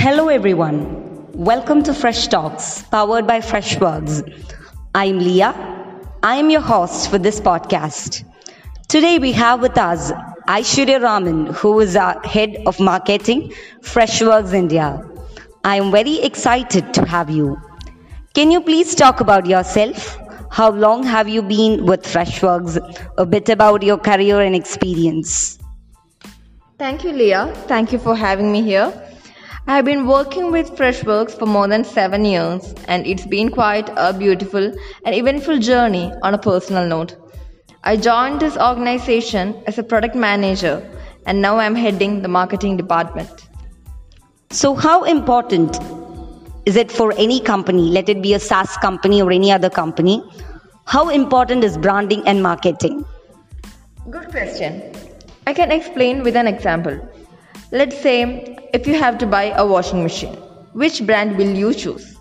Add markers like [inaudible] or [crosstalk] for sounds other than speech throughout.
Hello, everyone. Welcome to Fresh Talks, powered by Freshworks. I'm Leah. I am your host for this podcast. Today, we have with us Aishwarya Raman, who is our head of marketing, Freshworks India. I am very excited to have you. Can you please talk about yourself? How long have you been with Freshworks? A bit about your career and experience. Thank you, Leah. Thank you for having me here. I have been working with Freshworks for more than seven years, and it's been quite a beautiful and eventful journey on a personal note. I joined this organization as a product manager, and now I'm heading the marketing department. So, how important is it for any company, let it be a SaaS company or any other company? How important is branding and marketing? Good question. I can explain with an example. Let's say if you have to buy a washing machine, which brand will you choose?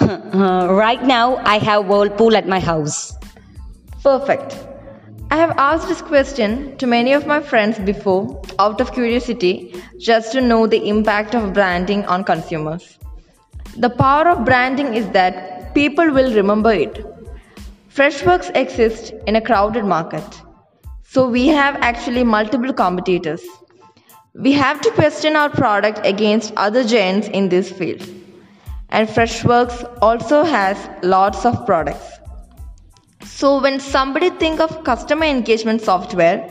[laughs] Uh, right now, I have Whirlpool at my house. Perfect. I have asked this question to many of my friends before out of curiosity just to know the impact of branding on consumers. The power of branding is that people will remember it. Freshworks exists in a crowded market. So we have actually multiple competitors. We have to question our product against other giants in this field. And Freshworks also has lots of products. So when somebody think of customer engagement software,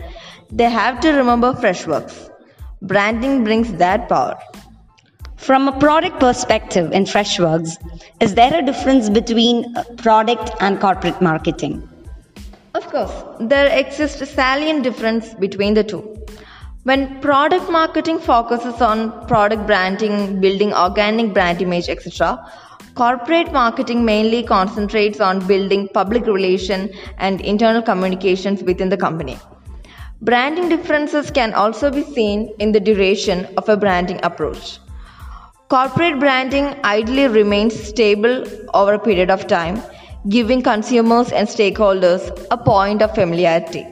they have to remember Freshworks. Branding brings that power. From a product perspective in Freshworks, is there a difference between uh, product and corporate marketing? Of course, there exists a salient difference between the two. When product marketing focuses on product branding, building organic brand image, etc., corporate marketing mainly concentrates on building public relation and internal communications within the company. Branding differences can also be seen in the duration of a branding approach. Corporate branding ideally remains stable over a period of time, giving consumers and stakeholders a point of familiarity,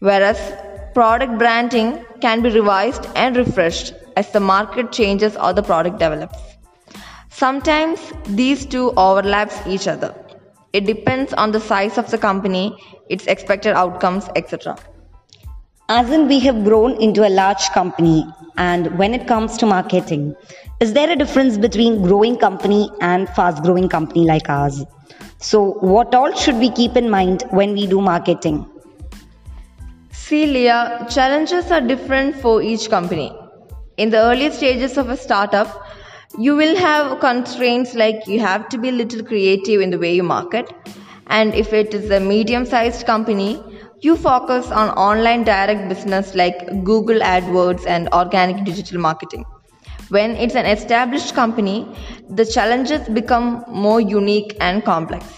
whereas product branding can be revised and refreshed as the market changes or the product develops. Sometimes these two overlaps each other. It depends on the size of the company, its expected outcomes, etc. As in, we have grown into a large company, and when it comes to marketing, is there a difference between growing company and fast growing company like ours? So, what all should we keep in mind when we do marketing? See, Leah, challenges are different for each company. In the early stages of a startup, you will have constraints like you have to be a little creative in the way you market. And if it is a medium sized company, you focus on online direct business like Google AdWords and organic digital marketing. When it's an established company, the challenges become more unique and complex.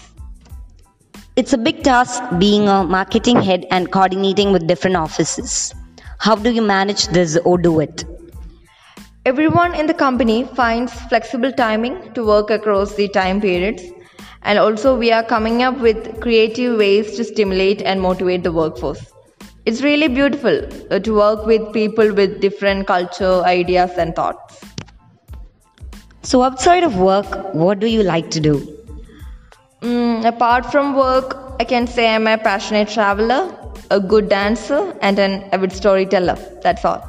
It's a big task being a marketing head and coordinating with different offices. How do you manage this or do it? Everyone in the company finds flexible timing to work across the time periods. And also, we are coming up with creative ways to stimulate and motivate the workforce. It's really beautiful uh, to work with people with different culture, ideas, and thoughts. So, outside of work, what do you like to do? Mm, apart from work, I can say I'm a passionate traveler, a good dancer, and an avid storyteller. That's all.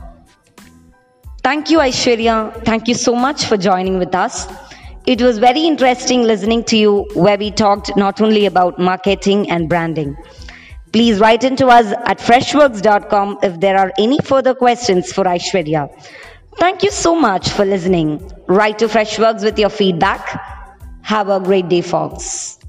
Thank you, Aishwarya. Thank you so much for joining with us. It was very interesting listening to you, where we talked not only about marketing and branding. Please write into us at freshworks.com if there are any further questions for Aishwarya. Thank you so much for listening. Write to Freshworks with your feedback. Have a great day, folks.